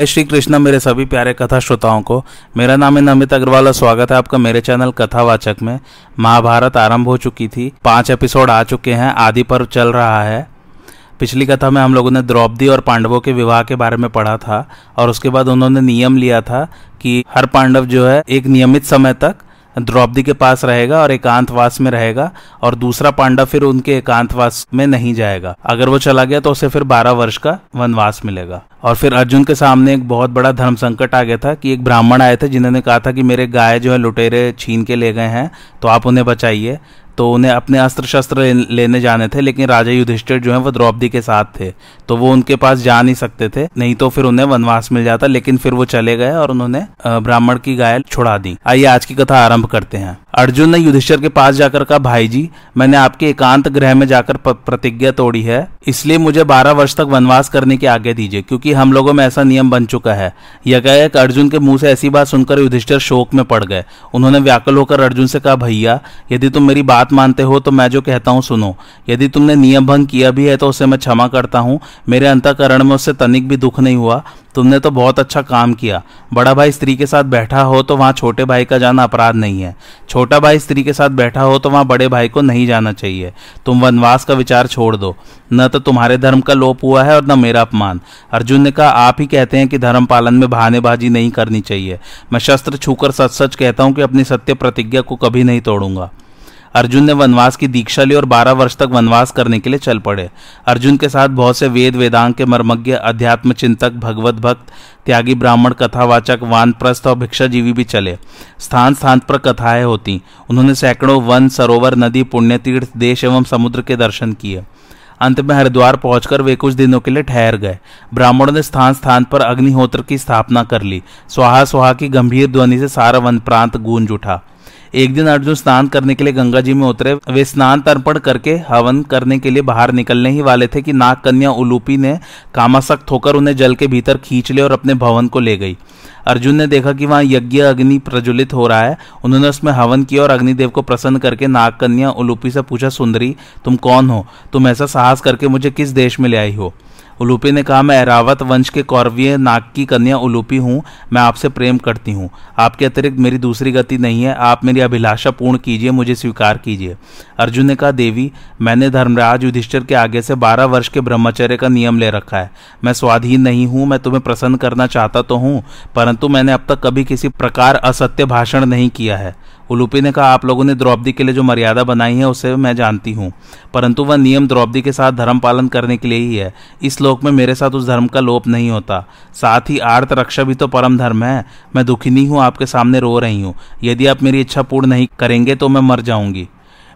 श्री कृष्ण मेरे सभी प्यारे कथा श्रोताओं को, मेरा नाम है नमित अग्रवाल और स्वागत है आपका मेरे चैनल कथावाचक में। महाभारत आरंभ हो चुकी थी, पाँच एपिसोड आ चुके हैं, आदि पर्व चल रहा है। पिछली कथा में हम लोगों ने द्रौपदी और पांडवों के विवाह के बारे में पढ़ा था, और उसके बाद उन्होंने नियम लिया था कि हर पांडव जो है, एक नियमित समय तक द्रौपदी के पास रहेगा और एकांतवास में रहेगा और दूसरा पांडव फिर उनके एकांतवास में नहीं जाएगा। अगर वो चला गया तो उसे फिर बारह वर्ष का वनवास मिलेगा। और फिर अर्जुन के सामने एक बहुत बड़ा धर्म संकट आ गया था कि एक ब्राह्मण आए थे जिन्होंने कहा था कि मेरे गाय जो है लुटेरे छीन के ले गए हैं तो आप उन्हें बचाइए। तो उन्हें अपने अस्त्र शस्त्र लेने जाने थे, लेकिन राजा युधिष्ठिर जो है, वो द्रौपदी के साथ थे। तो वो उनके पास जा नहीं सकते थे, नहीं तो फिर उन्हें वनवास मिल जाता, लेकिन फिर वो चले गए और उन्होंने ब्राह्मण की गाय छुड़ा दी। आइए आज की कथा आरंभ करते हैं। अर्जुन ने युधिष्ठिर के पास जाकर कहा, भाई जी, मैंने आपके एकांत ग्रह में जाकर प्रतिज्ञा तोड़ी है, इसलिए मुझे बारह वर्ष तक वनवास करने की आज्ञा दीजिए, क्योंकि हम लोगों में ऐसा नियम बन चुका है। कहे अर्जुन के मुँह से ऐसी बात सुनकर युधिष्ठिर शोक में पड़ गए। उन्होंने व्याकुल होकर अर्जुन से कहा, भैया, यदि तुम मेरी बात मानते हो तो मैं जो कहता हूँ सुनो। यदि तुमने नियम भंग किया भी है तो उसे मैं क्षमा करता हूँ। मेरे अंतकरण में उससे तनिक भी दुख नहीं हुआ। तुमने तो बहुत अच्छा काम किया। बड़ा भाई स्त्री के साथ बैठा हो तो वहाँ छोटे भाई का जाना अपराध नहीं है। छोटा भाई स्त्री के साथ बैठा हो तो वहाँ बड़े भाई को नहीं जाना चाहिए। तुम वनवास का विचार छोड़ दो। न तो तुम्हारे धर्म का लोप हुआ है और न मेरा अपमान। अर्जुन ने कहा, आप ही कहते हैं कि धर्म पालन में बहानेबाजी नहीं करनी चाहिए। मैं शस्त्र छूकर सच सच कहता हूँ कि अपनी सत्य प्रतिज्ञा को कभी नहीं तोड़ूँगा। अर्जुन ने वनवास की दीक्षा ली और बारह वर्ष तक वनवास करने के लिए चल पड़े। अर्जुन के साथ बहुत से वेद वेदांग के मर्मज्ञ, अध्यात्म चिंतक, भगवत भक्त, त्यागी, ब्राह्मण, कथावाचक, वानप्रस्थ और भिक्षाजीवी भी चले। स्थान स्थान पर कथाएँ होती। उन्होंने सैकड़ों वन, सरोवर, नदी, पुण्यतीर्थ, देश एवं समुद्र के दर्शन किए। अंत में हरिद्वार पहुंचकर वे कुछ दिनों के लिए ठहर गए। ब्राह्मणों ने स्थान स्थान पर अग्निहोत्र की स्थापना कर ली। स्वाहा स्वाहा की गंभीर ध्वनि से सारा वन प्रांत गूंज उठा। एक दिन अर्जुन स्नान करने के लिए गंगा जी में उतरे। वे स्नान तर्पण करके, हवन करने के लिए बाहर निकलने ही वाले थे कि नाग कन्या उलूपी ने कामासक्त होकर उन्हें जल के भीतर खींच ले और अपने भवन को ले गई। अर्जुन ने देखा कि वहाँ यज्ञ अग्नि प्रज्वलित हो रहा है। उन्होंने उसमें हवन किया और अग्निदेव को प्रसन्न करके नाग कन्या उलूपी से पूछा, सुंदरी, तुम कौन हो? तुम ऐसा साहस करके मुझे किस देश में ले आई हो? उलूपी ने कहा, मैं एरावत वंश के कौरवीय नाग की कन्या उलूपी हूँ, मैं आपसे प्रेम करती हूँ। आपके अतिरिक्त मेरी दूसरी गति नहीं है, आप मेरी अभिलाषा पूर्ण कीजिए, मुझे स्वीकार कीजिए। अर्जुन ने कहा, देवी, मैंने धर्मराज युधिष्ठिर के आगे से बारह वर्ष के ब्रह्मचर्य का नियम ले रखा है। मैं स्वाधीन नहीं हूँ, मैं तुम्हें प्रसन्न करना चाहता तो हूँ, परंतु मैंने अब तक कभी किसी प्रकार असत्य भाषण नहीं किया है। उलूपी ने कहा, आप लोगों ने द्रौपदी के लिए जो मर्यादा बनाई है, उसे मैं जानती हूँ। परंतु वह नियम द्रौपदी के साथ धर्म पालन करने के लिए ही है। इस लोक में मेरे साथ उस धर्म का लोप नहीं होता। साथ ही आर्त रक्षा भी तो परम धर्म है। मैं दुखी नहीं हूँ, आपके सामने रो रही हूँ। यदि आप मेरी इच्छा पूर्ण नहीं करेंगे तो मैं मर जाऊँगी।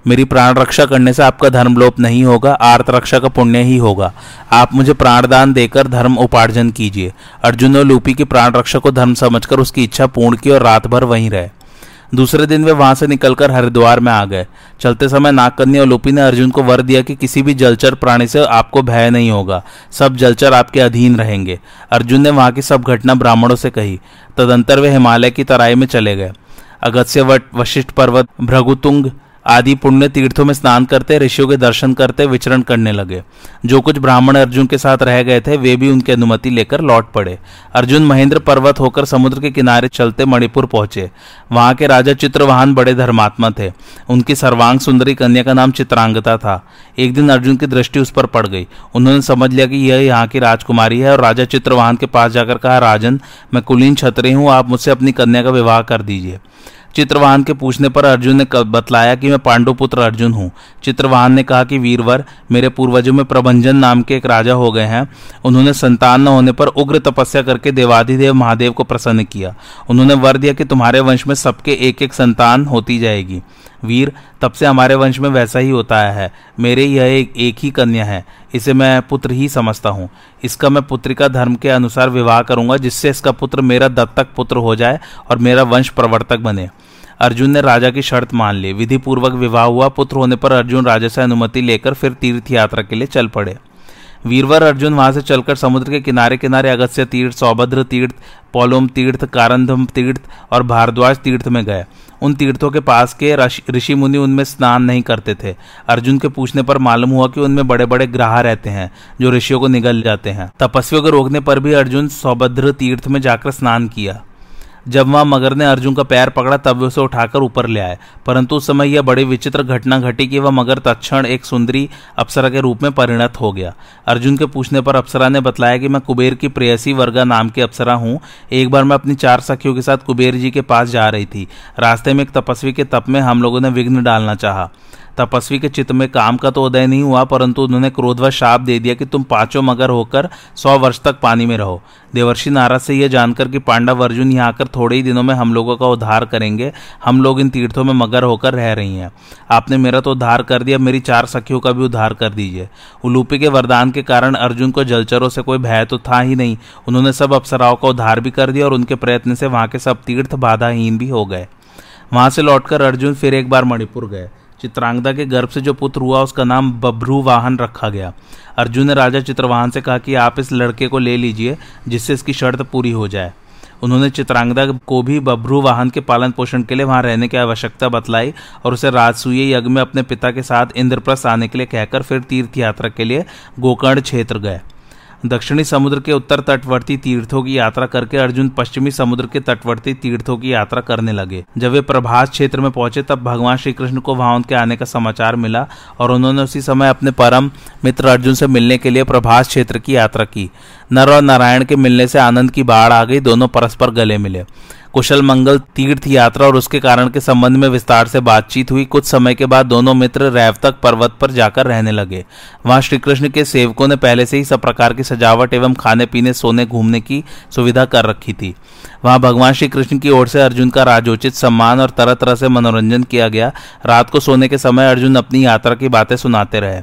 मेरी प्राण रक्षा करने से आपका धर्म लोप नहीं होगा, आर्त रक्षा का पुण्य ही होगा। आप मुझे प्राणदान देकर धर्म उपार्जन कीजिए। अर्जुन और लूपी की प्राण रक्षा को धर्म समझकर उसकी इच्छा पूर्ण की और रात भर वहीं रहे। दूसरे दिन वे वहाँ से निकलकर हरिद्वार में आ गए। चलते समय नागकन्या और लोपी ने अर्जुन को वर दिया कि किसी भी जलचर प्राणी से आपको भय नहीं होगा, सब जलचर आपके अधीन रहेंगे। अर्जुन ने वहाँ की सब घटना ब्राह्मणों से कही। तदंतर वे हिमालय की तराई में चले गए। अगत्य वशिष्ठ पर्वत भ्रगुतुंग आदि पुण्य तीर्थों में स्नान करते, ऋषियों के दर्शन करते, विचरण करने लगे। जो कुछ ब्राह्मण अर्जुन के साथ रह गए थे, वे भी उनकी अनुमति लेकर लौट पड़े। अर्जुन महेंद्र पर्वत होकर समुद्र के किनारे चलते मणिपुर पहुँचे। वहाँ के राजा चित्रवाहन बड़े धर्मात्मा थे। उनकी सर्वांग सुंदरी कन्या का नाम चित्रांगता था। एक दिन अर्जुन की दृष्टि उस पर पड़ गई। उन्होंने समझ लिया कि यह यहाँ की राजकुमारी है और राजा चित्रवाहन के पास जाकर कहा, राजन, मैं कुलीन छत्री हूँ, आप मुझसे अपनी कन्या का विवाह कर दीजिए। चित्रवाहन के पूछने पर अर्जुन ने बतलाया कि मैं पांडुपुत्र अर्जुन हूँ। चित्रवाहन ने कहा कि वीरवर, मेरे पूर्वजों में प्रभंजन नाम के एक राजा हो गए हैं। उन्होंने संतान न होने पर उग्र तपस्या करके देवाधिदेव महादेव को प्रसन्न किया। उन्होंने वर दिया कि तुम्हारे वंश में सबके एक एक संतान होती जाएगी। वीर तब से हमारे वंश में वैसा ही होता है। मेरे यह एक, एक ही कन्या है इसे मैं पुत्र ही समझता हूँ। इसका मैं पुत्र का धर्म के अनुसार विवाह करूँगा जिससे इसका पुत्र मेरा दत्तक पुत्र हो जाए और मेरा वंश प्रवर्तक बने। अर्जुन ने राजा की शर्त मान ली। विधि पूर्वक विवाह हुआ पुत्र होने पर अर्जुन राजा से अनुमति लेकर फिर तीर्थ यात्रा के लिए चल पड़े। वीरवर अर्जुन वहाँ से चलकर समुद्र के किनारे किनारे अगस्त्य तीर्थ, सौभद्र तीर्थ, पोलोम तीर्थ, कारंधम तीर्थ और भारद्वाज तीर्थ में गए। उन तीर्थों के पास के ऋषि मुनि उनमें स्नान नहीं करते थे। अर्जुन के पूछने पर मालूम हुआ कि उनमें बड़े बड़े ग्राह रहते हैं, जो ऋषियों को निगल जाते हैं। तपस्वियों को रोकने पर भी अर्जुन सौभद्र तीर्थ में जाकर स्नान किया। जब वहाँ मगर ने अर्जुन का पैर पकड़ा, तब वे उसे उठाकर ऊपर ले आए। परंतु उस समय यह बड़ी विचित्र घटना घटी कि वह मगर तत्ण एक सुंदरी अप्सरा के रूप में परिणत हो गया। अर्जुन के पूछने पर अप्सरा ने बतलाया कि मैं कुबेर की प्रेयसी वर्गा नाम की अप्सरा हूँ। एक बार मैं अपनी चार सखियों के साथ कुबेर जी के पास जा रही थी। रास्ते में एक तपस्वी के तप में हम लोगों ने विघ्न डालना चाहा। तपस्वी के चित्त में काम का तो उदय नहीं हुआ, परंतु उन्होंने क्रोधवश शाप दे दिया कि तुम पाँचों मगर होकर सौ वर्ष तक पानी में रहो। देवर्षि नारद से यह जानकर कि पांडव अर्जुन यहाँ आकर थोड़े ही दिनों में हम लोगों का उद्धार करेंगे, हम लोग इन तीर्थों में मगर होकर रह रही हैं। आपने मेरा तो उद्धार कर दिया, मेरी चार सखियों का भी उद्धार कर दीजिए। उलूपी के वरदान के कारण अर्जुन को जलचरों से कोई भय तो था ही नहीं। उन्होंने सब अप्सराओं का उद्धार भी कर दिया और उनके प्रयत्न से वहाँ के सब तीर्थ बाधाहीन भी हो गए। वहाँ से लौटकर अर्जुन फिर एक बार मणिपुर गए। चित्रांगदा के गर्भ से जो पुत्र हुआ, उसका नाम बभ्रू वाहन रखा गया। अर्जुन ने राजा चित्रवाहन से कहा कि आप इस लड़के को ले लीजिए, जिससे इसकी शर्त पूरी हो जाए। उन्होंने चित्रांगदा को भी बभ्रू वाहन के पालन पोषण के लिए वहाँ रहने की आवश्यकता बतलाई और उसे राजसूय यज्ञ में अपने पिता के साथ इंद्रप्रस्थ आने के लिए कहकर फिर तीर्थ यात्रा के लिए गोकर्ण क्षेत्र गए। दक्षिणी समुद्र के उत्तर तटवर्ती तीर्थों की यात्रा करके अर्जुन पश्चिमी समुद्र के तटवर्ती तीर्थों की यात्रा करने लगे। जब वे प्रभास क्षेत्र में पहुँचे, तब भगवान श्री कृष्ण को वहाँ उनके आने का समाचार मिला और उन्होंने उसी समय अपने परम मित्र अर्जुन से मिलने के लिए प्रभास क्षेत्र की यात्रा की। नर और नारायण के मिलने से आनंद की बाढ़ आ गई, दोनों परस्पर गले मिले। कुशल मंगल तीर्थ यात्रा और उसके कारण के संबंध में विस्तार से बातचीत हुई। कुछ समय के बाद दोनों मित्र रैवतक पर्वत पर जाकर रहने लगे। वहाँ श्री कृष्ण के सेवकों ने पहले से ही सब प्रकार की सजावट एवं खाने पीने सोने, घूमने की सुविधा कर रखी थी। वहाँ भगवान श्री कृष्ण की ओर से अर्जुन का राजोचित सम्मान और तरह तरह से मनोरंजन किया गया। रात को सोने के समय अर्जुन अपनी यात्रा की बातें सुनाते रहे।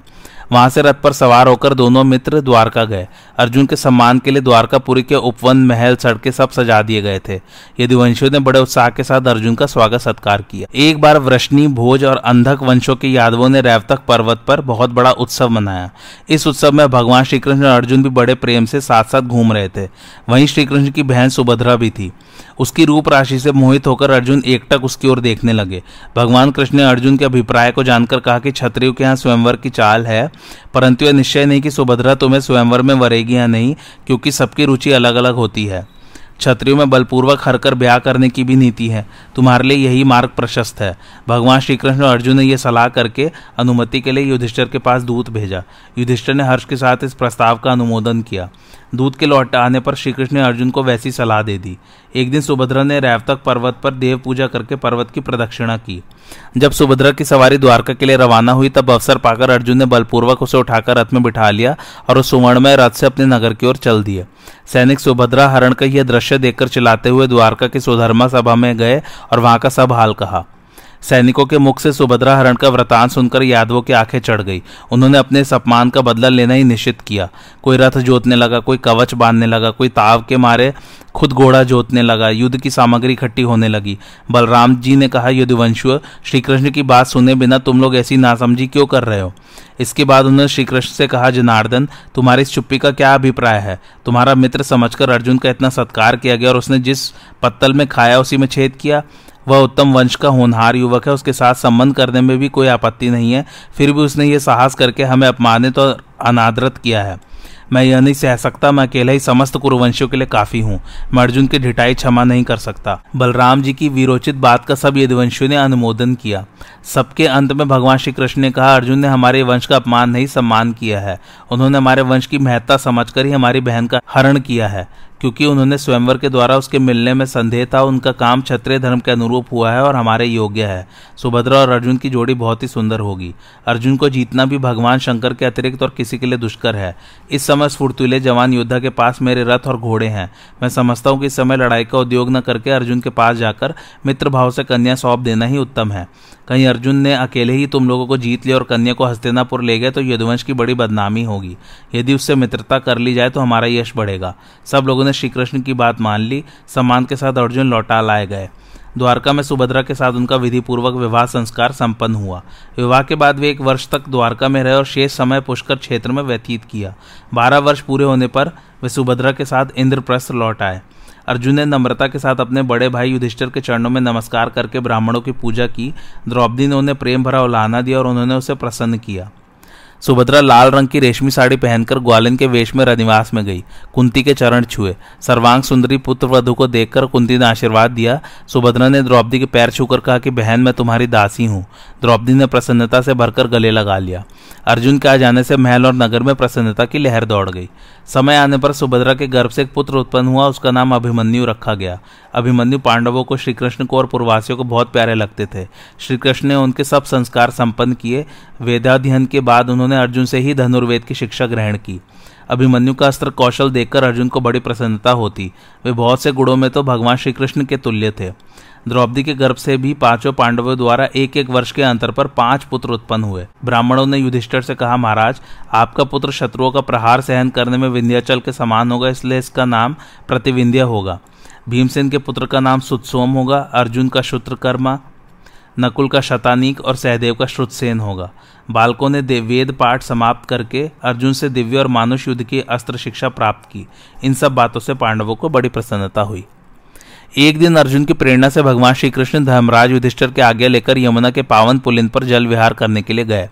वहाँ से रथ पर सवार होकर दोनों मित्र द्वारका गए। अर्जुन के सम्मान के लिए द्वारकापुरी के उपवन महल सड़कें सब सजा दिए गए थे। यदुवंशियों ने बड़े उत्साह के साथ अर्जुन का स्वागत सत्कार किया। एक बार वृष्णि, भोज और अंधक वंशों के यादवों ने रैवतक पर्वत पर बहुत बड़ा उत्सव मनाया। इस उत्सव में भगवान श्रीकृष्ण और अर्जुन भी बड़े प्रेम से साथ साथ घूम रहे थे। वहीं श्रीकृष्ण की बहन सुभद्रा भी थी। उसकी रूप राशि से मोहित होकर अर्जुन एकटक उसकी ओर देखने लगे। भगवान कृष्ण ने अर्जुन के अभिप्राय को जानकर कहा कि क्षत्रियो के यहाँ स्वयंवर की चाल है। परंतु यह निश्चय नहीं कि सुभद्रा तुम्हें स्वयंवर में वरेगी या नहीं, क्योंकि सबकी रुचि अलग अलग होती है। क्षत्रियों में बलपूर्वक हरकर ब्याह करने की भी नीति है। तुम्हारे लिए यही मार्ग प्रशस्त है। भगवान श्रीकृष्ण और अर्जुन ने यह सलाह करके अनुमति के लिए युधिष्ठर के पास दूत भेजा। युधिष्ठर ने हर्ष के साथ इस प्रस्ताव का अनुमोदन किया। दूत के लौट आने पर श्रीकृष्ण ने अर्जुन को वैसी सलाह दे दी। एक दिन सुभद्रा ने रैवतक पर्वत पर देव पूजा करके पर्वत की प्रदक्षिणा की। जब सुभद्रा की सवारी द्वारका के लिए रवाना हुई, तब अवसर पाकर अर्जुन ने बलपूर्वक उसे उठाकर रथ में बिठा लिया और उस सुवर्णमय रथ से अपने नगर की ओर चल दिए। सैनिक सुभद्रा हरण का यह दृश्य देखकर चिल्लाते हुए द्वारका की सुधर्मा सभा में गए और वहाँ का सब हाल कहा। सैनिकों के मुख से सुभद्रा हरण का वृतांत सुनकर यादवों की आँखें चढ़ गई। उन्होंने अपने इस अपमान का बदला लेना ही निश्चित किया। कोई रथ जोतने लगा, कोई कवच बांधने लगा, कोई ताव के मारे खुद घोड़ा जोतने लगा, युद्ध की सामग्री इकट्ठी होने लगी। बलराम जी ने कहा युद्धवंशु श्री कृष्ण की बात सुने बिना तुम लोग ऐसी नासमझी क्यों कर रहे हो? इसके बाद उन्होंने श्रीकृष्ण से कहा, जनार्दन, तुम्हारी इस चुप्पी का क्या अभिप्राय है? तुम्हारा मित्र समझकर अर्जुन का इतना सत्कार किया गया और उसने जिस पत्तल में खाया उसी में छेद किया। वह उत्तम वंश का होनहार युवक है, उसके साथ संबंध करने में भी कोई आपत्ति नहीं है, फिर भी उसने ये साहस करके हमें अपमानित और अनादरत किया है। मैं यह नहीं सह सकता, मैं अकेला ही समस्त कुरुवंशियों के लिए काफ़ी हूँ। मैं अर्जुन की ढिटाई क्षमा नहीं कर सकता। बलराम जी की विरोचित बात का सब यदुवंशियों ने अनुमोदन किया। सबके अंत में भगवान श्री कृष्ण ने कहा, अर्जुन ने हमारे वंश का अपमान नहीं, सम्मान किया है। उन्होंने हमारे वंश की महत्ता समझकर ही हमारी बहन का हरण किया है। क्योंकि उन्होंने स्वयंवर के द्वारा उसके मिलने में संदेह था, उनका काम क्षत्रिय धर्म के अनुरूप हुआ है और हमारे योग्य है। सुभद्रा और अर्जुन की जोड़ी बहुत ही सुंदर होगी। अर्जुन को जीतना भी भगवान शंकर के अतिरिक्त और किसी के लिए दुष्कर है। इस समय स्फूर्तुले जवान योद्धा के पास मेरे रथ और घोड़े हैं। मैं समझता हूँ कि इस समय लड़ाई का उद्योग न करके अर्जुन के पास जाकर मित्र भाव से कन्या सौंप देना ही उत्तम है। कहीं अर्जुन ने अकेले ही तुम लोगों को जीत लिया और कन्या को हस्तिनापुर ले गए तो यदुवंश की बड़ी बदनामी होगी। यदि उससे मित्रता कर ली जाए तो हमारा यश बढ़ेगा। सब लोगों ने श्री कृष्ण की बात मान ली, सम्मान के साथ अर्जुन लौटा लाए गए। द्वारका में सुभद्रा के साथ उनका विधि पूर्वक विवाह संस्कार संपन्न हुआ। विवाह के बाद वे एक वर्ष तक द्वारका में रहे और शेष समय पुष्कर क्षेत्र में व्यतीत किया। बारह वर्ष पूरे होने पर वे सुभद्रा के साथ इंद्रप्रस्थ लौट आए। अर्जुन ने नम्रता के साथ अपने बड़े भाई युधिष्ठिर के चरणों में नमस्कार करके ब्राह्मणों की पूजा की। द्रौपदी ने उन्हें प्रेम भरा उलाहना दिया और उन्होंने उसे प्रसन्न किया। सुभद्रा लाल रंग की रेशमी साड़ी पहनकर ग्वालिन के वेश में रनिवास में गई। कुंती के चरण छुए। सर्वांग सुंदरी पुत्र वधु को देखकर कुंती ने आशीर्वाद दिया। सुभद्रा ने द्रौपदी के पैर छूकर कहा कि, बहन, मैं तुम्हारी दासी हूँ। द्रौपदी ने प्रसन्नता से भरकर गले लगा लिया। अर्जुन के आ जाने से महल और नगर में प्रसन्नता की लहर दौड़ गई। समय आने पर सुभद्रा के गर्भ से एक पुत्र उत्पन्न हुआ, उसका नाम अभिमन्यु रखा गया। अभिमन्यु पांडवों को श्रीकृष्ण को और पूर्वासियों को बहुत प्यारे लगते थे। श्रीकृष्ण ने उनके सब संस्कार संपन्न किए। वेदाध्ययन के बाद उन्होंने अर्जुन से ही धनुर्वेद की शिक्षा ग्रहण की। अभिमन्यु का अस्त्र कौशल देखकर अर्जुन को बड़ी प्रसन्नता होती। वे बहुत से गुणों में तो भगवान श्री कृष्ण के तुल्य थे। द्रौपदी के गर्भ से भी पाँचों पांडवों द्वारा एक एक वर्ष के अंतर पर पाँच पुत्र उत्पन्न हुए। ब्राह्मणों ने युधिष्ठर से कहा, महाराज, आपका पुत्र शत्रुओं का प्रहार सहन करने में विंध्याचल के समान होगा, इसलिए इसका नाम प्रतिविंध्य होगा। भीमसेन के पुत्र का नाम सुत्सोम होगा, अर्जुन का शुत्रकर्मा नकुल का शतानीक और सहदेव का श्रुतसेन होगा। बालकों ने वेद पाठ समाप्त करके अर्जुन से दिव्य और मानुष युद्ध की अस्त्र शिक्षा प्राप्त की। इन सब बातों से पांडवों को बड़ी प्रसन्नता हुई। एक दिन अर्जुन की प्रेरणा से भगवान श्री कृष्ण धर्मराज युधिष्ठर के आगे लेकर यमुना के पावन पुलिन पर जल विहार करने के लिए गए।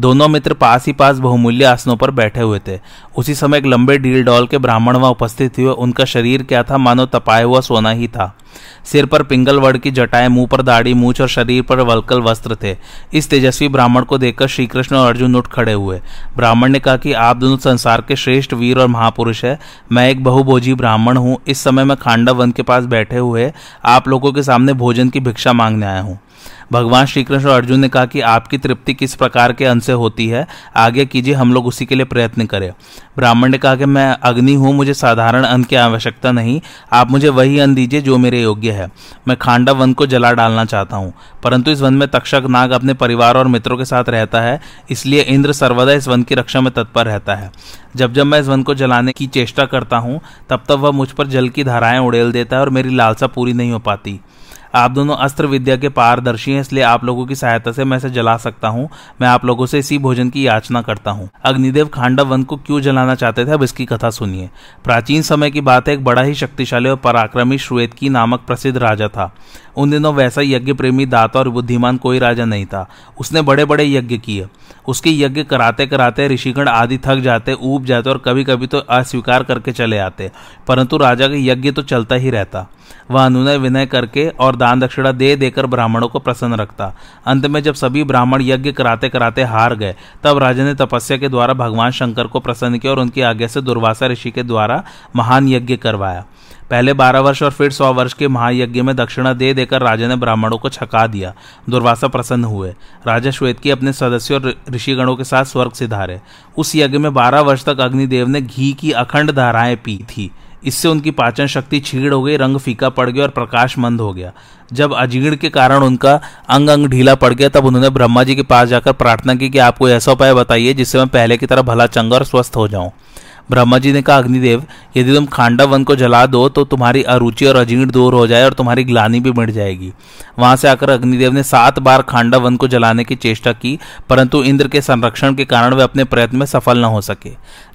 दोनों मित्र पास ही पास बहुमूल्य आसनों पर बैठे हुए थे। उसी समय एक लंबे डील डॉल के ब्राह्मण वहाँ उपस्थित हुए। उनका शरीर क्या था मानो तपाया हुआ सोना ही था। सिर पर पिंगल वर्ण की जटाएँ, मुँह पर दाढ़ी, मूछ और शरीर पर वलकल वस्त्र थे। इस तेजस्वी ब्राह्मण को देखकर श्रीकृष्ण और अर्जुन उठ खड़े हुए। ब्राह्मण ने कहा कि आप दोनों संसार के श्रेष्ठ वीर और महापुरुष है। मैं एक बहुभोजी ब्राह्मण हूँ। इस समय मैं खांडव वन के पास बैठे हुए आप लोगों के सामने भोजन की भिक्षा मांगने आया हूँ। भगवान श्री कृष्ण और अर्जुन ने कहा कि आपकी तृप्ति किस प्रकार के अन्न से होती है? आगे कीजिए, हम लोग उसी के लिए प्रयत्न करें। ब्राह्मण ने कहा कि मैं अग्नि हूँ, मुझे साधारण अन्न की आवश्यकता नहीं। आप मुझे वही अन्न दीजिए जो मेरे योग्य है। मैं खांडा वन को जला डालना चाहता हूँ। परंतु इस वन में तक्षक नाग अपने परिवार और मित्रों के साथ रहता है, इसलिए इंद्र सर्वदा इस वन की रक्षा में तत्पर रहता है। जब जब मैं इस वन को जलाने की चेष्टा करता हूँ, तब तब वह मुझ पर जल की धाराएँ उड़ेल देता है और मेरी लालसा पूरी नहीं हो पाती। आप दोनों अस्त्र विद्या के पारदर्शी हैं, इसलिए आप लोगों की सहायता से मैं इसे जला सकता हूँ। मैं आप लोगों से इसी भोजन की याचना करता हूँ। अग्निदेव खांडव वन को क्यों जलाना चाहते थे, अब इसकी कथा सुनिए। प्राचीन समय की बात है, एक बड़ा ही शक्तिशाली और पराक्रमी श्वेतकी नामक प्रसिद्ध राजा था। उन दिनों वैसा यज्ञ प्रेमी दाता और बुद्धिमान कोई राजा नहीं था। उसने बड़े बड़े यज्ञ किए। उसके यज्ञ कराते कराते ऋषिगण आदि थक जाते, ऊब जाते और कभी कभी तो अस्वीकार करके चले आते। परंतु राजा का यज्ञ तो चलता ही रहता। वह अनुनय विनय करके और दान दक्षिणा दे देकर ब्राह्मणों को प्रसन्न रखता। अंत में जब सभी ब्राह्मण यज्ञ कराते कराते हार गए, तब राजा ने तपस्या के द्वारा भगवान शंकर को प्रसन्न किया और उनकी आज्ञा से दुर्वासा ऋषि के द्वारा महान यज्ञ करवाया। पहले बारह वर्ष और फिर सौ वर्ष के महायज्ञ में दक्षिणा दे देकर राजा ने ब्राह्मणों को छका दिया। दुर्वासा प्रसन्न हुए। राजा श्वेत की अपने सदस्यों और ऋषिगणों के साथ स्वर्ग सिधारे उस यज्ञ में बारह वर्ष तक अग्निदेव ने घी की अखंड धाराएँ पी थी। इससे उनकी पाचन शक्ति छीड़ हो गई, रंग फीका पड़ गया और प्रकाश मंद हो गया। जब अजीर्ण के कारण उनका अंग अंग ढीला पड़ गया, तब उन्होंने ब्रह्मा जी के पास जाकर प्रार्थना की कि आप कोई ऐसा उपाय बताइए जिससे मैं पहले की तरह भला चंगा और स्वस्थ हो जाऊँ। ब्रह्मा जी ने कहा, अग्निदेव, यदि तुम खांडव वन को जला दो तो तुम्हारी अरुचि और अजीर्ण दूर हो जाए और तुम्हारी ग्लानी भी मिट जाएगी। वहाँ से आकर अग्निदेव ने सात बार खांडव वन को जलाने की चेष्टा की, परंतु इंद्र के संरक्षण के कारण वे अपने प्रयत्न में सफल न हो सके।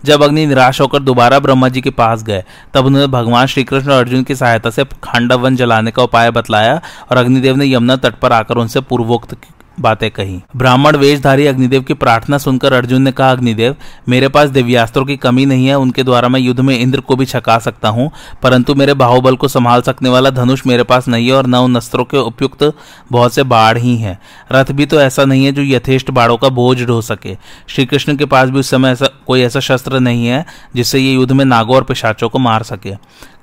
जब अग्नि निराश होकर दोबारा ब्रह्मा जी के पास गए, तब उन्होंने भगवान श्रीकृष्ण और अर्जुन की सहायता से खांडव वन जलाने का उपाय बतलाया और अग्निदेव ने यमुना तट पर आकर उनसे पूर्वोक्त बातें कही। ब्राह्मण वेशधारी अग्निदेव की प्रार्थना सुनकर अर्जुन ने कहा, अग्निदेव, मेरे पास दिव्यास्त्रों की कमी नहीं है, उनके द्वारा मैं युद्ध में इंद्र को भी छका सकता हूँ, परंतु मेरे बाहुबल को संभाल सकने वाला धनुष मेरे पास नहीं है और न उन अस्त्रों के उपयुक्त बहुत से बाढ़ ही हैं। रथ भी तो ऐसा नहीं है जो यथेष्ट बाढ़ों का बोझ ढो सके। श्री कृष्ण के पास भी उस समय ऐसा कोई ऐसा शस्त्र नहीं है, जिससे ये युद्ध में नागों और पिशाचों को मार सके।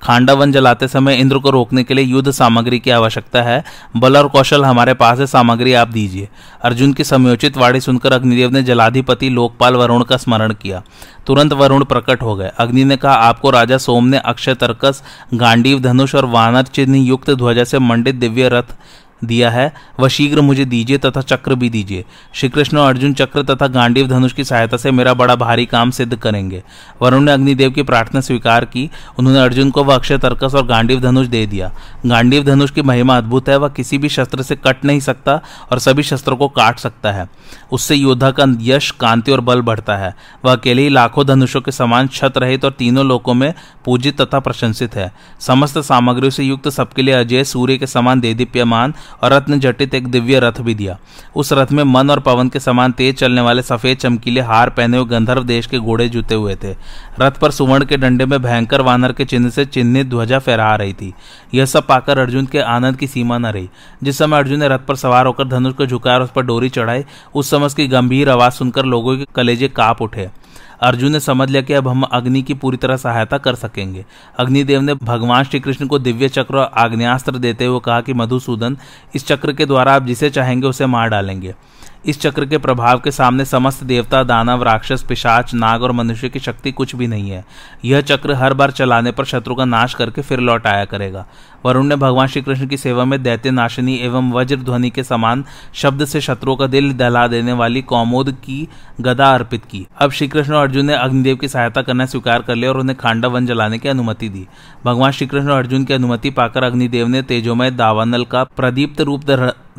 खांडा वन जलाते समय इंद्र को रोकने के लिए युद्ध सामग्री की आवश्यकता है। बल और कौशल हमारे पास है, सामग्री आप दीजिए। अर्जुन की समयोचित वाणी सुनकर अग्निदेव ने जलाधिपति लोकपाल वरुण का स्मरण किया। तुरंत वरुण प्रकट हो गए। अग्नि ने कहा, आपको राजा सोम ने अक्षय, तर्कस, गांडीव, धनुष और वानर चिन्ह युक्त ध्वजा से मंडित दिव्य रथ दिया है, वह शीघ्र मुझे दीजिए तथा चक्र भी दीजिए। श्री कृष्ण अर्जुन चक्र तथा गांडीव धनुष की सहायता से मेरा बड़ा भारी काम सिद्ध करेंगे। वरुण ने अग्निदेव की प्रार्थना स्वीकार की। उन्होंने अर्जुन को वह अक्षय तर्कस और गांडीव धनुष दे दिया। गांडीव धनुष की महिमा अद्भुत है, वह किसी भी शस्त्र से कट नहीं सकता और सभी शस्त्रों को काट सकता है। उससे योद्धा का यश, कांति और बल बढ़ता है। वह अकेले ही लाखों धनुषों के समान छत रहित और तीनों लोकों में पूजित तथा प्रशंसित है। समस्त सामग्रियों से युक्त सबके लिए अजय, सूर्य के समान देदीप्यमान और रत्न जटित एक दिव्य रथ भी दिया। उस रथ में मन और पवन के समान तेज चलने वाले सफ़ेद चमकीले हार पहने हुए गंधर्व देश के घोड़े जुते हुए थे। रथ पर सुवर्ण के डंडे में भयंकर वानर के चिन्ह से चिन्हित ध्वजा फहरा रही थी। यह सब पाकर अर्जुन के आनंद की सीमा न रही। जिस समय अर्जुन ने रथ पर सवार होकर धनुष को झुकाया और उस पर डोरी चढ़ाई, उस समय उसकी गंभीर आवाज़ सुनकर लोगों के कलेजे काप उठे। अर्जुन ने समझ लिया कि अब हम अग्नि की पूरी तरह सहायता कर सकेंगे। अग्निदेव ने भगवान श्री कृष्ण को दिव्य चक्र और आग्नेस्त्र देते हुए कहा कि मधुसूदन, इस चक्र के द्वारा आप जिसे चाहेंगे उसे मार डालेंगे। इस चक्र के प्रभाव के सामने समस्त देवता, दानव, राक्षस, पिशाच, नाग और मनुष्य की शक्ति कुछ भी नहीं है। यह चक्र हर बार चलाने पर शत्रु का नाश करके फिर लौट आया करेगा। वरुण ने भगवान श्री कृष्ण की सेवा में दैत्य नाशनी एवं वज्र ध्वनि के समान शब्द से शत्रुओं का दिल दहला देने वाली कौमोद की गदा अर्पित की। अब श्री कृष्ण और अर्जुन ने अग्निदेव की सहायता करना स्वीकार कर लिया और उन्हें खांडा वन जलाने की अनुमति दी। भगवान श्री कृष्ण और अर्जुन की अनुमति पाकर अग्निदेव ने तेजोमय दावानल का प्रदीप्त रूप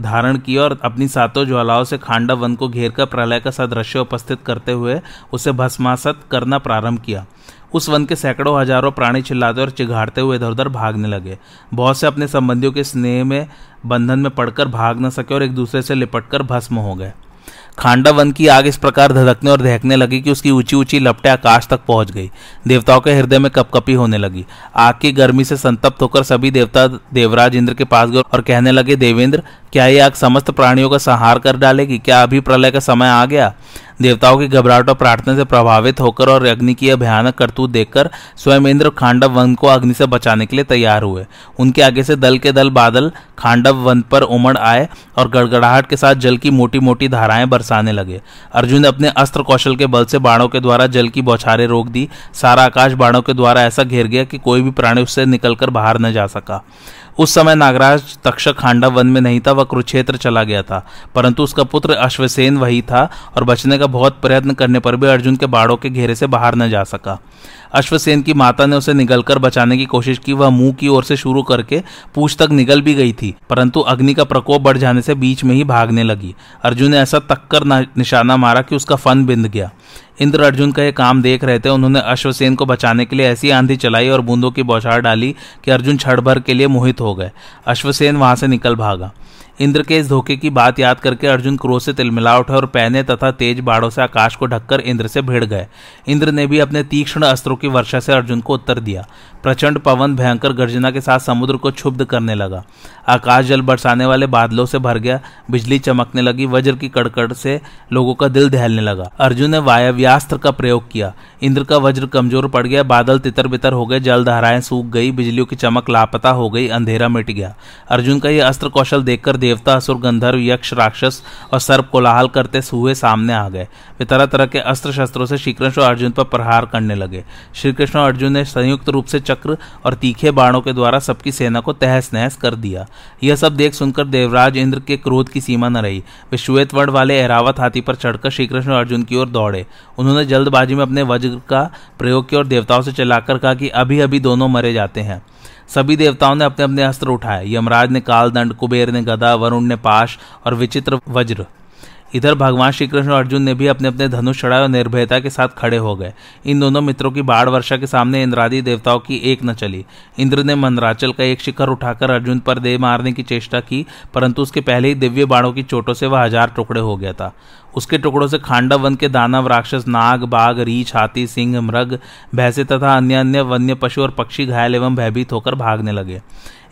धारण किया और अपनी सातों ज्वालाओं से खांडव वन को घेर कर प्रलय का सदृश्य उपस्थित करते हुए उसे भस्मासत करना प्रारंभ किया। उस वन के सैकड़ों हज़ारों प्राणी चिल्लाते और चिघाड़ते हुए इधर उधर भागने लगे। बहुत से अपने संबंधियों के स्नेह में, बंधन में पड़कर भाग न सके और एक दूसरे से लिपटकर भस्म हो गए। खांडा वन की आग इस प्रकार धधकने और दहकने लगी कि उसकी ऊँची ऊँची लपटें आकाश तक पहुँच गई। देवताओं के हृदय में कपकपी होने लगी। आग की गर्मी से संतप्त होकर सभी देवता देवराज इंद्र के पास गए और कहने लगे, देवेंद्र, क्या ये आग समस्त प्राणियों का संहार कर डालेगी? क्या अभी प्रलय का समय आ गया? देवताओं की घबराहट और प्रार्थना से प्रभावित होकर और अग्नि की यह भयानक करतूत देखकर स्वयं इंद्र खांडव वन को अग्नि से बचाने के लिए तैयार हुए। उनके आगे से दल के दल बादल खांडव वन पर उमड़ आए और गड़गड़ाहट के साथ जल की मोटी मोटी धाराएँ बरसाने लगे। अर्जुन ने अपने अस्त्र कौशल के बल से बाणों के द्वारा जल की बौछारें रोक दी। सारा आकाश बाणों के द्वारा ऐसा घेर गया कि कोई भी प्राणी उससे निकलकर बाहर न जा सका। उस समय नागराज तक्षक खांडा वन में नहीं था, वह कुरुक्षेत्र चला गया था। परंतु उसका पुत्र अश्वसेन वही था और बचने का बहुत प्रयत्न करने पर भी अर्जुन के बाड़ों के घेरे से बाहर न जा सका। अश्वसेन की माता ने उसे निगलकर बचाने की कोशिश की। वह मुँह की ओर से शुरू करके पूछ तक निगल भी गई थी, परंतु अग्नि का प्रकोप बढ़ जाने से बीच में ही भागने लगी। अर्जुन ने ऐसा तक्कर निशाना मारा कि उसका फन बिंद गया। इंद्र अर्जुन का यह काम देख रहे थे, उन्होंने अश्वसेन को बचाने के लिए ऐसी आंधी चलाई और बूंदों की बौछार डाली कि अर्जुन क्षण भर के लिए मोहित हो गए। अश्वसेन वहाँ से निकल भागा। इंद्र के इस धोखे की बात याद करके अर्जुन क्रोध से तिलमिला उठे और पहने तथा तेज बाड़ों से आकाश को ढककर इंद्र से भिड़ गए। इंद्र ने भी अपने तीक्ष्ण अस्त्रों की वर्षा से अर्जुन को उत्तर दिया। प्रचंड पवन भयंकर गर्जना के साथ समुद्र को क्षुब्ध करने लगा। आकाश जल बरसाने वाले बादलों से भर गया, बिजली चमकने लगी, वज्र की कड़कड़ से लोगों का दिल दहलने लगा। अर्जुन ने वायव्यास्त्र का प्रयोग किया। इंद्र का वज्र कमज़ोर पड़ गया, बादल तितर बितर हो गए जल धाराएँ सूख गई, बिजलियों की चमक लापता हो गई, अंधेरा मिट गया। अर्जुन का यह अस्त्र कौशल देखकर देवता, असुर, गंधर्व, यक्ष, राक्षस और सर्प कोलाहल करते सुहे सामने आ गए। वे तरह तरह के अस्त्र शस्त्रों से श्रीकृष्ण और अर्जुन पर प्रहार करने लगे। श्रीकृष्ण और अर्जुन ने संयुक्त रूप से चक्र और तीखे बाणों के द्वारा सबकी सेना को तहस नहस कर दिया। यह सब देख सुनकर देवराज इंद्र के क्रोध की सीमा न रही। वे श्वेत वर्ण वाले एरावत हाथी पर चढ़कर श्रीकृष्ण अर्जुन की ओर दौड़े। उन्होंने जल्दबाजी में अपने वज्र का प्रयोग किया और देवताओं से चलाकर कहा कि अभी अभी दोनों मरे जाते हैं। सभी देवताओं ने अपने अपने अस्त्र उठाए। यमराज ने कालदंड, कुबेर ने गदा, वरुण ने पाश और विचित्र वज्र। इधर भगवान श्री कृष्ण और अर्जुन ने भी अपने अपने धनुष चढ़ाए और निर्भयता के साथ खड़े हो गए। इन दोनों मित्रों की बाढ़ वर्षा के सामने इंद्रादी देवताओं की एक न चली। इंद्र ने मंदराचल का एक शिखर उठाकर अर्जुन पर दे मारने की चेष्टा की, परंतु उसके पहले ही दिव्य बाणों की चोटों से वह हज़ार टुकड़े हो गया था। उसके टुकड़ों से खांडव वन के दानव राक्षस नाग, बाघ, रीछ, हाथी, सिंह, मृग, भैंसे तथा अन्य अन्य वन्य पशु और पक्षी घायल एवं भयभीत होकर भागने लगे।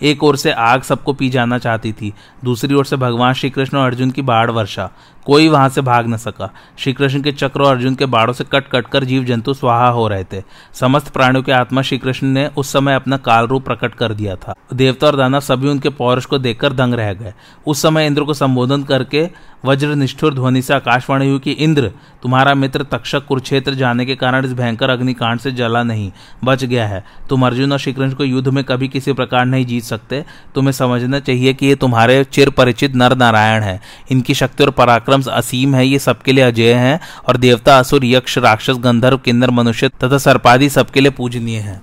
एक ओर से आग सबको पी जाना चाहती थी, दूसरी ओर से भगवान श्री कृष्ण और अर्जुन की बाढ़ वर्षा। कोई वहाँ से भाग न सका। श्री कृष्ण के चक्र और अर्जुन के बाड़ों से कट कट कर जीव जंतु स्वाहा हो रहे थे। समस्त प्राणियों के आत्मा श्री कृष्ण ने उस समय अपना काल रूप प्रकट कर दिया था। देवता और दानव सभी उनके पौरुष को देखकर दंग रह गए। उस समय इंद्र को संबोधन करके वज्र निष्ठुर ध्वनि से आकाशवाणी हुई कि, इंद्र, तुम्हारा मित्र तक्षक कुरुक्षेत्र जाने के कारण इस भयंकर अग्निकांड से जला नहीं, बच गया है। तुम अर्जुन और श्रीकृष्ण को युद्ध में कभी किसी प्रकार नहीं जीत सकते, तुम्हें समझना चाहिए कि ये तुम्हारे चिर परिचित नर नारायण है। इनकी शक्ति और पराक्रम असीम है, ये सबके लिए अजय है और देवता, असुर, यक्ष, राक्षस, गंधर्व, किन्नर, मनुष्य तथा सर्पादी सबके लिए पूजनीय है।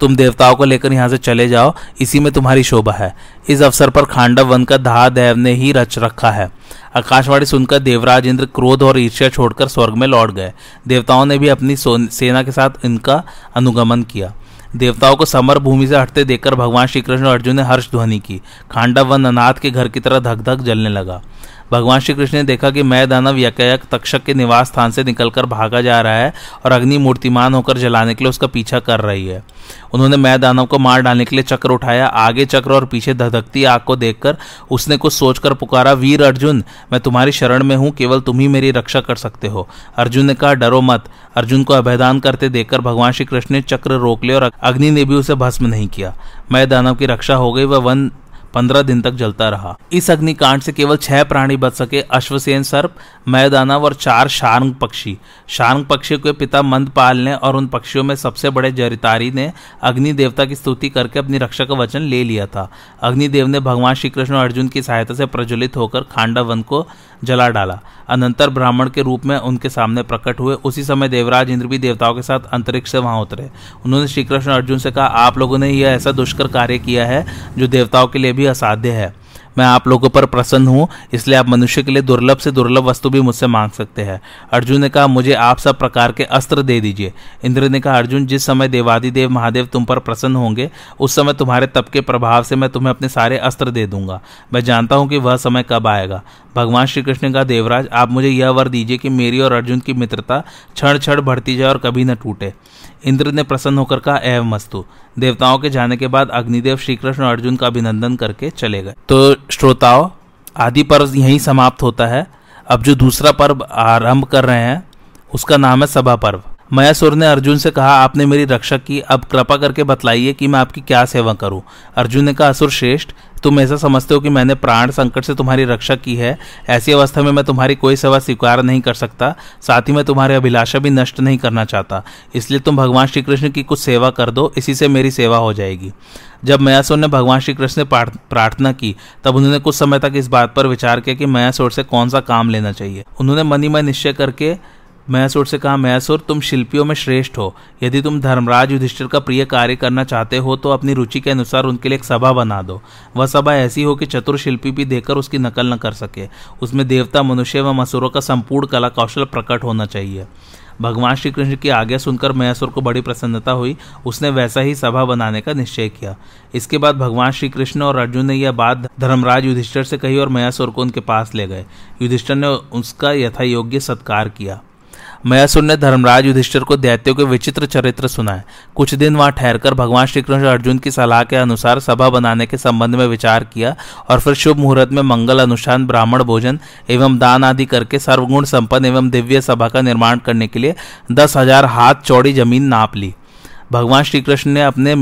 तुम देवताओं को लेकर यहाँ से चले जाओ, इसी में तुम्हारी शोभा है। इस अवसर पर खांडव वन का देव ने ही रच रखा है। आकाशवाणी सुनकर देवराज इंद्र क्रोध और ईर्ष्या छोड़कर स्वर्ग में लौट गए। देवताओं ने भी अपनी सेना के साथ इनका अनुगमन किया। देवताओं को समर भूमि से हटते देखकर भगवान श्रीकृष्ण और अर्जुन ने हर्ष ध्वनि की। खांडव व अनाथ के घर की तरह धक धक जलने लगा। भगवान श्री कृष्ण ने देखा कि मैं दानव यकयक तक्षक के निवास स्थान से निकलकर भागा जा रहा है और अग्नि मूर्तिमान होकर जलाने के लिए उसका पीछा कर रही है। उन्होंने मैं दानव को मार डालने के लिए चक्र उठाया, आगे चक्र और पीछे धधकती आग को देखकर उसने कुछ सोचकर पुकारा, वीर अर्जुन, मैं तुम्हारी शरण में हूँ, केवल तुम ही मेरी रक्षा कर सकते हो। अर्जुन ने कहा, डरो मत। अर्जुन को अभयदान करते देखकर भगवान श्री कृष्ण ने चक्र रोक लिया और अग्नि ने भी उसे भस्म नहीं किया। मैं दानव की रक्षा हो गई, वह वन पंद्रह दिन तक जलता रहा। इस अग्निकांड से केवल छह प्राणी बच सके, अश्वसेन, सर्प, मैदानव और चार शार्ंग पक्षी। शार्ंग पक्षी के पिता मंदपाल ने और उन पक्षियों में सबसे बड़े जरितारी ने अग्नि देवता की स्तुति करके अपनी रक्षा का वचन ले लिया था। अग्निदेव ने भगवान श्री कृष्ण और अर्जुन की सहायता से प्रज्वलित होकर खांडा वन को जला डाला। अनंतर ब्राह्मण के रूप में उनके सामने प्रकट हुए। उसी समय देवराज इंद्र भी देवताओं के साथ अंतरिक्ष से वहाँ उतरे। उन्होंने श्रीकृष्ण अर्जुन से कहा, आप लोगों ने यह ऐसा दुष्कर कार्य किया है जो देवताओं के लिए भी असाध्य है। मैं आप लोगों पर प्रसन्न हूँ, इसलिए आप मनुष्य के लिए दुर्लभ से दुर्लभ वस्तु भी मुझसे मांग सकते हैं। अर्जुन ने कहा, मुझे आप सब प्रकार के अस्त्र दे दीजिए। इंद्र ने कहा, अर्जुन, जिस समय देवादिदेव महादेव तुम पर प्रसन्न होंगे, उस समय तुम्हारे तप के प्रभाव से मैं तुम्हें अपने सारे अस्त्र दे दूँगा। मैं जानता हूँ कि वह समय कब आएगा। भगवान श्री कृष्ण का देवराज, आप मुझे यह वर दीजिए कि मेरी और अर्जुन की मित्रता क्षण क्षण बढ़ती जाए और कभी न टूटे। इंद्र ने प्रसन्न होकर कहा एवं मस्तु, देवताओं के जाने के बाद अग्निदेव श्री कृष्ण और अर्जुन का अभिनंदन करके चले गए। तो श्रोताओं, आदि पर्व यहीं समाप्त होता है। अब जो दूसरा पर्व आरंभ कर रहे हैं, उसका नाम है सभा पर्व। मयासुर ने अर्जुन से कहा, आपने मेरी रक्षा की, अब कृपा करके बतलाइए कि मैं आपकी क्या सेवा करूँ? अर्जुन ने कहा, असुर श्रेष्ठ तुम ऐसा समझते हो कि मैंने प्राण संकट से तुम्हारी रक्षा की है? ऐसी अवस्था में मैं तुम्हारी कोई सेवा स्वीकार नहीं कर सकता, साथ ही मैं तुम्हारी अभिलाषा भी नष्ट नहीं करना चाहता। इसलिए तुम भगवान श्री कृष्ण की कुछ सेवा कर दो, इसी से मेरी सेवा हो जाएगी। जब मयासुर ने भगवान श्री कृष्ण ने प्रार्थना की, तब उन्होंने कुछ समय तक इस बात पर विचार किया कि मयासुर से कौन सा काम लेना चाहिए। उन्होंने मनी में निश्चय करके मैसूर से कहा, मैसूर, तुम शिल्पियों में श्रेष्ठ हो। यदि तुम धर्मराज युधिष्ठिर का प्रिय कार्य करना चाहते हो तो अपनी रुचि के अनुसार उनके लिए एक सभा बना दो। वह सभा ऐसी हो कि चतुर शिल्पी भी देखकर उसकी नकल न कर सके। उसमें देवता, मनुष्य व मसूरों का संपूर्ण कला कौशल प्रकट होना चाहिए। भगवान श्री कृष्ण की आज्ञा सुनकर मयासुर को बड़ी प्रसन्नता हुई। उसने वैसा ही सभा बनाने का निश्चय किया। इसके बाद भगवान श्री कृष्ण और अर्जुन ने यह बात धर्मराज युधिष्ठर से कही और मयासुर को उनके पास ले गए। युधिष्ठर ने उसका यथा योग्य सत्कार किया। मयासुर ने धर्मराज युधिष्ठिर को दैत्यों के विचित्र चरित्र सुनाए। कुछ दिन वहाँ ठहरकर भगवान श्रीकृष्ण अर्जुन की सलाह के अनुसार सभा बनाने के संबंध में विचार किया और फिर शुभ मुहूर्त में मंगल अनुष्ठान, ब्राह्मण भोजन एवं दान आदि करके सर्वगुण संपन्न एवं दिव्य सभा का निर्माण करने के लिए दस हज़ार हाथ चौड़ी ज़मीन नाप ली। भगवान श्रीकृष्ण ने अपने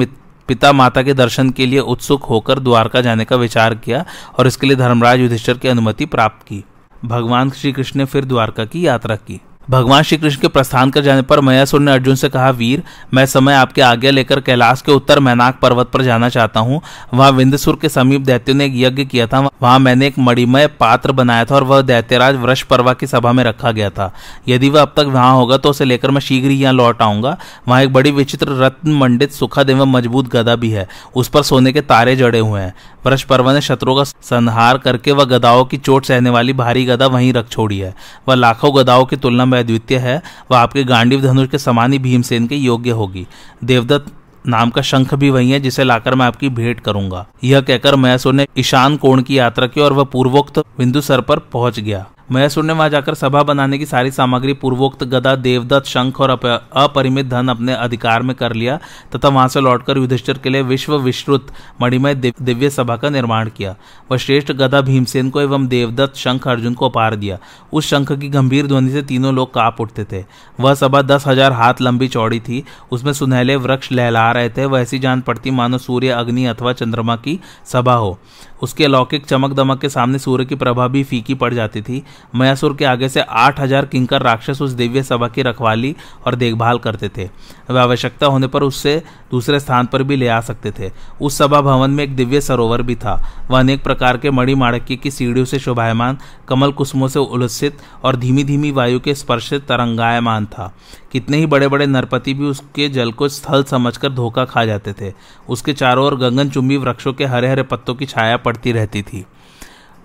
पिता माता के दर्शन के लिए उत्सुक होकर द्वारका जाने का विचार किया और इसके लिए धर्मराज युधिष्ठर की अनुमति प्राप्त की। भगवान श्री कृष्ण ने फिर द्वारका की यात्रा की। भगवान श्री कृष्ण के प्रस्थान कर जाने पर मयासुर ने अर्जुन से कहा, वीर, मैं समय आपके आज्ञा लेकर कैलाश के उत्तर मैनाक पर्वत पर जाना चाहता हूँ। वहाँ विंदसुर के समीप दैत्यों ने एक यज्ञ किया था। वहाँ मैंने एक मणिमय पात्र बनाया था और वह दैत्यराज वृक्ष पर्वा की सभा में रखा गया था। यदि वह अब तक वहाँ होगा तो उसे लेकर मैं शीघ्र ही यहाँ लौट आऊँगा। वहाँ एक बड़ी विचित्र रत्न मंडित सुखद एवं मज़बूत गदा भी है। उस पर सोने के तारे जड़े हुए हैं। वृक्ष पर्वत ने शत्रुओं का संहार करके वह गदाओं की चोट सहने वाली भारी गदा वहीं रख छोड़ी है। वह लाखों गदाओं की तुलना में अद्वितीय है। वह आपके गांडीव धनुष के समान ही भीमसेन के योग्य होगी। देवदत्त नाम का शंख भी वही है, जिसे लाकर मैं आपकी भेंट करूँगा। यह कहकर मैसूर ने ईशान कोण की यात्रा की और वह पूर्वोक्त बिंदु सर पर पहुँच गया। महेश्वर ने वहाँ जाकर सभा बनाने की सारी सामग्री, पूर्वोक्त गदा, देवदत्त, शंख और अपरिमित धन अपने अधिकार में कर लिया तथा वहाँ से लौटकर युधिष्ठिर के लिए विश्व विश्रुत मणिमय दिव्य सभा का निर्माण किया। वह श्रेष्ठ गदा भीमसेन को एवं देवदत्त शंख अर्जुन को पार दिया। उस शंख की गंभीर ध्वनि से तीनों लोग काप उठते थे। वह सभा दस हज़ार हाथ लंबी चौड़ी थी। उसमें सुनहले वृक्ष लहला रहे थे। वह ऐसी जान पड़ती मानो सूर्य, अग्नि अथवा चंद्रमा की सभा हो। उसके अलौकिक चमक दमक के सामने सूर्य की प्रभा भी फीकी पड़ जाती थी। मयासुर के आगे से आठ हज़ार किंकर राक्षस उस दिव्य सभा की रखवाली और देखभाल करते थे। वे आवश्यकता होने पर उससे दूसरे स्थान पर भी ले आ सकते थे। उस सभा भवन में एक दिव्य सरोवर भी था। वह अनेक प्रकार के मणि माणक्य की सीढ़ियों से शोभायमान, कमल कुसुमों से उल्लसित और धीमी धीमी वायु के स्पर्शित तरंगायमान था। कितने ही बड़े बड़े नरपति भी उसके जल को स्थल समझकर धोखा खा जाते थे। उसके चारों ओर गंगन चुंबी वृक्षों के हरे हरे पत्तों की छाया पड़ती रहती थी।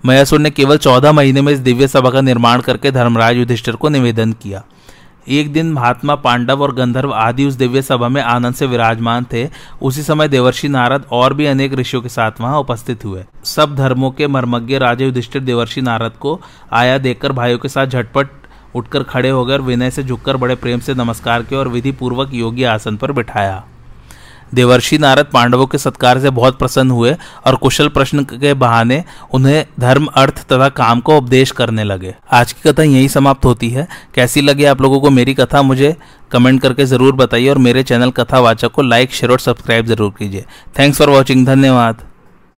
मयासुर ने केवल चौदह महीने में इस दिव्य सभा का निर्माण करके धर्मराज युधिष्ठिर को निवेदन किया। एक दिन महात्मा पांडव और गंधर्व आदि उस दिव्य सभा में आनंद से विराजमान थे। उसी समय देवर्षि नारद और भी अनेक ऋषियों के साथ वहाँ उपस्थित हुए। सब धर्मों के मर्मज्ञ राजा युधिष्ठिर देवर्षि नारद को आया देखकर भाइयों के साथ झटपट उठकर खड़े होकर विनय से झुककर बड़े प्रेम से नमस्कार किया और विधि पूर्वक योगी आसन पर बिठाया। देवर्षि नारद पांडवों के सत्कार से बहुत प्रसन्न हुए और कुशल प्रश्न के बहाने उन्हें धर्म, अर्थ तथा काम को उपदेश करने लगे। आज की कथा यही समाप्त होती है। कैसी लगी आप लोगों को मेरी कथा, मुझे कमेंट करके ज़रूर बताइए और मेरे चैनल कथावाचक को लाइक, शेयर और सब्सक्राइब ज़रूर कीजिए। थैंक्स फॉर वॉचिंग, धन्यवाद।